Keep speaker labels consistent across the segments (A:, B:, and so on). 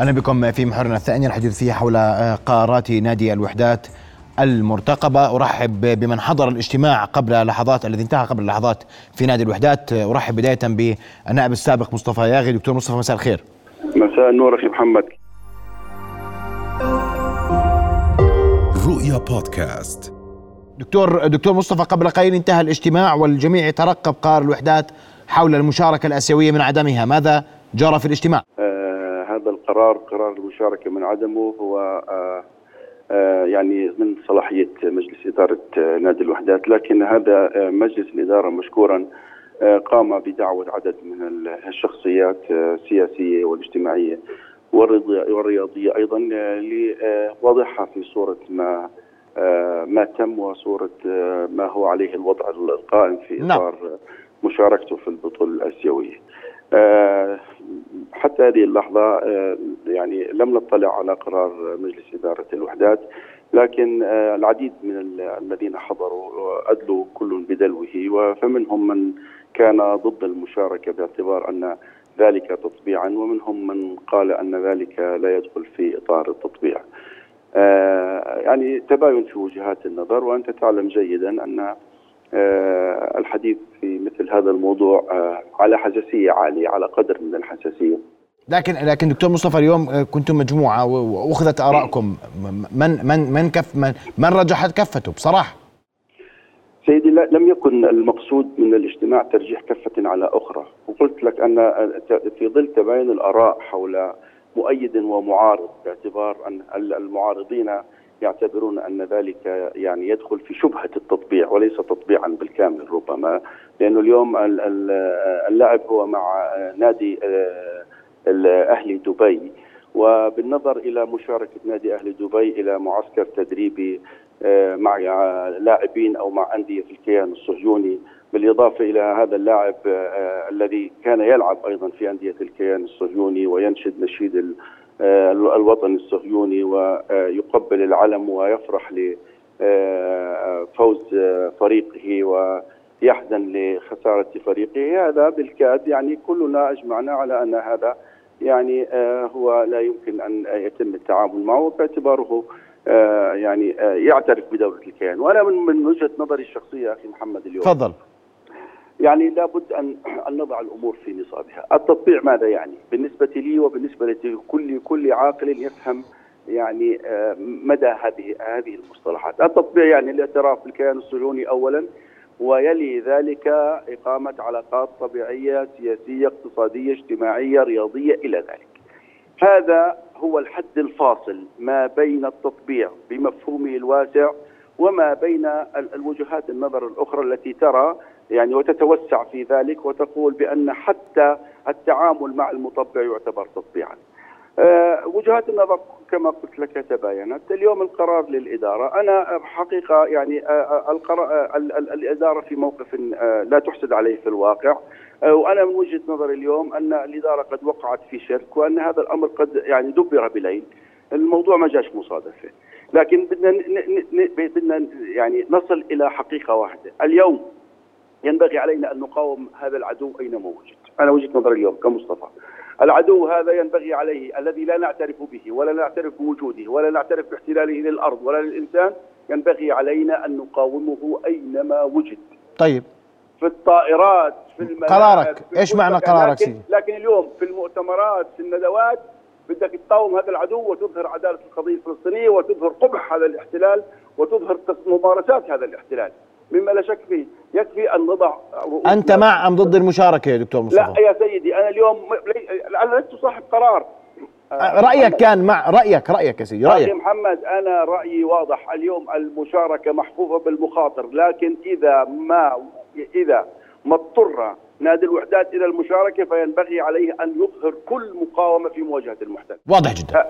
A: أهلا بكم في محورنا الثاني الحديث فيه حول آه، قرارات نادي الوحدات المرتقبة. أرحب بمن حضر الاجتماع قبل لحظات الذي انتهى قبل لحظات في نادي الوحدات. أرحب بداية بالنائب السابق مصطفى ياغي. دكتور مصطفى مساء الخير.
B: مساء النور أخي محمد.
A: رؤيا بودكاست. دكتور دكتور مصطفى قبل قليل انتهى الاجتماع والجميع يترقب قرار الوحدات حول المشاركة الآسيوية من عدمها. ماذا جرى في الاجتماع؟
B: القرار قرار المشاركة من عدمه هو آه، آه، يعني من صلاحية مجلس إدارة آه، نادي الوحدات لكن هذا مجلس الإدارة مشكورا قام بدعوة عدد من الشخصيات السياسية والاجتماعية والرياضية أيضا لوضعها في صورة ما ما تم وصورة ما هو عليه الوضع القائم في نعم. إطار مشاركته في البطولة الآسيوية. حتى هذه اللحظة آه، يعني لم نطلع على قرار مجلس إدارة الوحدات لكن آه، العديد من الذين حضروا أدلوا كل بدلوه فمنهم من كان ضد المشاركة باعتبار أن ذلك تطبيعا ومنهم من قال أن ذلك لا يدخل في إطار التطبيع. آه، يعني تباين في وجهات النظر وأنت تعلم جيدا أن الحديث في مثل هذا الموضوع على حساسية عالية على قدر من الحساسية.
A: لكن لكن دكتور مصطفى اليوم آه، كنتم مجموعة وأخذت آرائكم. من من من كف من, من رجحت كفته؟ بصراحة.
B: سيدي لم يكن المقصود من الاجتماع ترجيح كفة على أخرى. وقلت لك أن في ظل تباين الآراء حول مؤيد ومعارض باعتبار أن المعارضين يعتبرون أن ذلك يعني يدخل في شبهة التطبيع وليس تطبيعا بالكامل ربما لأنه اليوم اللاعب هو مع نادي آه، أهل دبي. وبالنظر إلى مشاركة نادي أهل دبي إلى معسكر تدريبي آه، مع لاعبين أو مع أندية في الكيان الصهيوني بالإضافة إلى هذا اللاعب آه، الذي كان يلعب أيضا في أندية الكيان الصهيوني وينشد نشيد الوطن الصهيوني ويقبل العلم ويفرح لفوز فريقه ويحزن لخسارة فريقه. هذا بالكاد يعني كلنا أجمعنا على أن هذا يعني آه، هو لا يمكن أن يتم التعامل معه باعتباره آه، يعني آه، يعترف بدولة الكيان. وأنا من وجهة نظري الشخصية أخي محمد اليوم.
A: تفضل.
B: يعني لابد ان أن نضع الأمور في نصابها، التطبيع ماذا يعني؟ بالنسبة لي وبالنسبة لكل كل عاقل يفهم يعني مدى هذه هذه المصطلحات، التطبيع يعني الاعتراف بالكيان الصهيوني اولا ويلي ذلك إقامة علاقات طبيعية سياسية اقتصادية اجتماعية رياضية إلى ذلك. هذا هو الحد الفاصل ما بين التطبيع بمفهومه الواسع وما بين الوجهات النظر الأخرى التي ترى يعني وتتوسع في ذلك وتقول بأن حتى التعامل مع المطبع يعتبر تطبيعا. أه وجهات النظر كما قلت لك تباينت. اليوم القرار للإدارة. أنا حقيقة يعني أه القرار الإدارة في موقف لا تحسد عليه في الواقع. وأنا من وجهة نظري اليوم أن الإدارة قد وقعت في شرك وأن هذا الأمر قد يعني دبر بليل. الموضوع ما جاش مصادفة. لكن بدنا بدنا يعني نصل إلى حقيقة واحدة. اليوم ينبغي علينا أن نقاوم هذا العدو أينما وجد. أنا وجهة نظري اليوم كمصطفى. العدو هذا ينبغي عليه الذي لا نعترف به ولا نعترف بوجوده ولا نعترف باحتلاله للأرض ولا للإنسان ينبغي علينا أن نقاومه أينما وجد.
A: طيب.
B: في الطائرات في
A: قرارك. إيش معنى قرارك
B: لكن, لكن اليوم في المؤتمرات في الندوات بدك تقاوم هذا العدو وتظهر عدالة القضية الفلسطينية وتظهر قبح هذا الاحتلال وتظهر ممارسات هذا الاحتلال. مما لا شك فيه. يكفي أن نضع
A: أنت مع أم ضد المشاركة يا دكتور مصطفى؟
B: لا يا سيدي أنا اليوم أنا لست صاحب قرار.
A: أه، رأيك كان مع رايك رأيك يا سيدي رأيك.
B: محمد أنا رأيي واضح. اليوم المشاركة محفوفة بالمخاطر لكن إذا ما إذا ما اضطر نادي الوحدات إلى المشاركة فينبغي عليه أن يظهر كل مقاومة في مواجهة المحتل.
A: واضح جدا.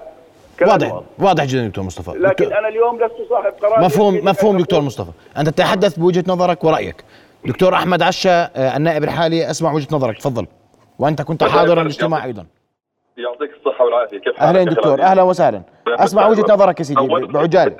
A: واضح. واضح. جدا دكتور مصطفى.
B: لكن دكتور أنا اليوم لست صاحب قرار.
A: مفهوم مفهوم دكتور مصطفى. أنت تتحدث بوجهة نظرك ورأيك. دكتور أحمد عشا آه، النائب الحالي أسمع وجهة نظرك. تفضل. وأنت كنت حاضر الاجتماع أيضا.
C: يعطيك الصحة والعافية. كيف
A: أهلا دكتور. أهلا وسهلا. أسمع وجهة نظرك يا سيدي بعجاله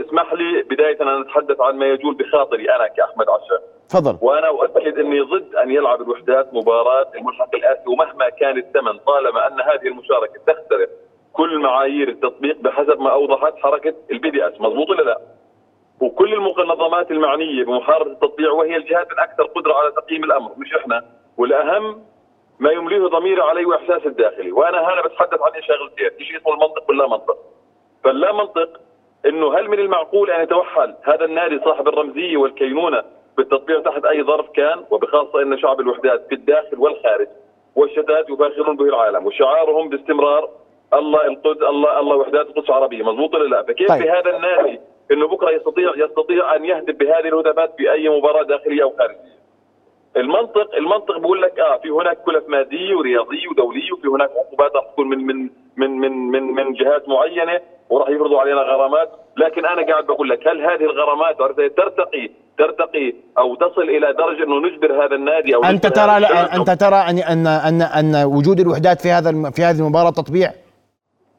C: اسمح لي بداية أن أتحدث عن ما يجول بخاطري أنا كأحمد عشا.
A: تفضل.
C: وأنا أؤكد إني ضد أن يلعب الوحدات مباراة الملحق الاسيوي ومهما كان الثمن طالما أن هذه المشاركة تختلف كل معايير التطبيع بحسب ما أوضحت حركة ال BDS. مضبوط ولا لا؟ وكل المنظمات المعنية بمحاربة التطبيع وهي الجهات الأكثر قدرة على تقييم الأمر مش إحنا. والأهم ما يمليه ضميري علي واحساسي الداخلي. وأنا هنا بتحدث عن شغلتين شيء اسمه المنطق واللا منطق؟ فاللا منطق إنه هل من المعقول أن يتوحل هذا النادي صاحب الرمزية والكينونة بالتطبيع تحت أي ظرف كان وبخاصة إن شعب الوحدات في الداخل والخارج والشتات يفاخرون به العالم وشعارهم باستمرار الله القدس الله الله وحدات القدس العربيه مضبوط ولا لا فكيف طيب. بهذا النادي إنه بكرة يستطيع يستطيع أن يهدف بهذه الهدفات في أي مباراة داخلية أو خارجية المنطق المنطق بيقول لك آه في هناك كلف ماديه ورياضيه ودوليه وفي هناك عقوبات راح تكون من من من جهات معينة وراح يفرضوا علينا غرامات لكن أنا قاعد بقول لك هل هذه الغرامات ترتقي ترتقي أو تصل إلى درجة إنه نجبر هذا النادي أو
A: أنت ترى لا أنت ترى أن أن أن أن وجود الوحدات في هذا في هذه المباراة تطبيع؟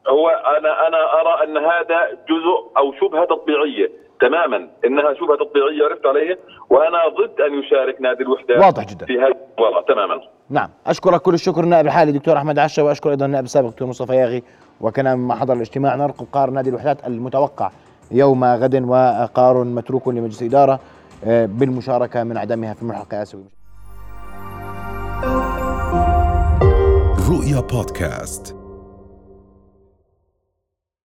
C: هو أنا أنا أرى أن هذا جزء أو شبهة تطبيعية. تماما. إنها شبهة تطبيعيه عرفت علي وأنا ضد أن يشارك نادي الوحدات
A: واضح جدا.
C: في هذه المباراة. تماما.
A: نعم. أشكرك كل الشكر النائب الحالي دكتور أحمد عشه وأشكر أيضا النائب السابق دكتور مصطفى ياغي. وكان ما حضر الاجتماع. نرقب قرار نادي الوحدات المتوقع يوم غد وقرار متروك لمجلس الإدارة آه، بالمشاركة من عدمها في الملحق الاسيوي رؤيا بودكاست.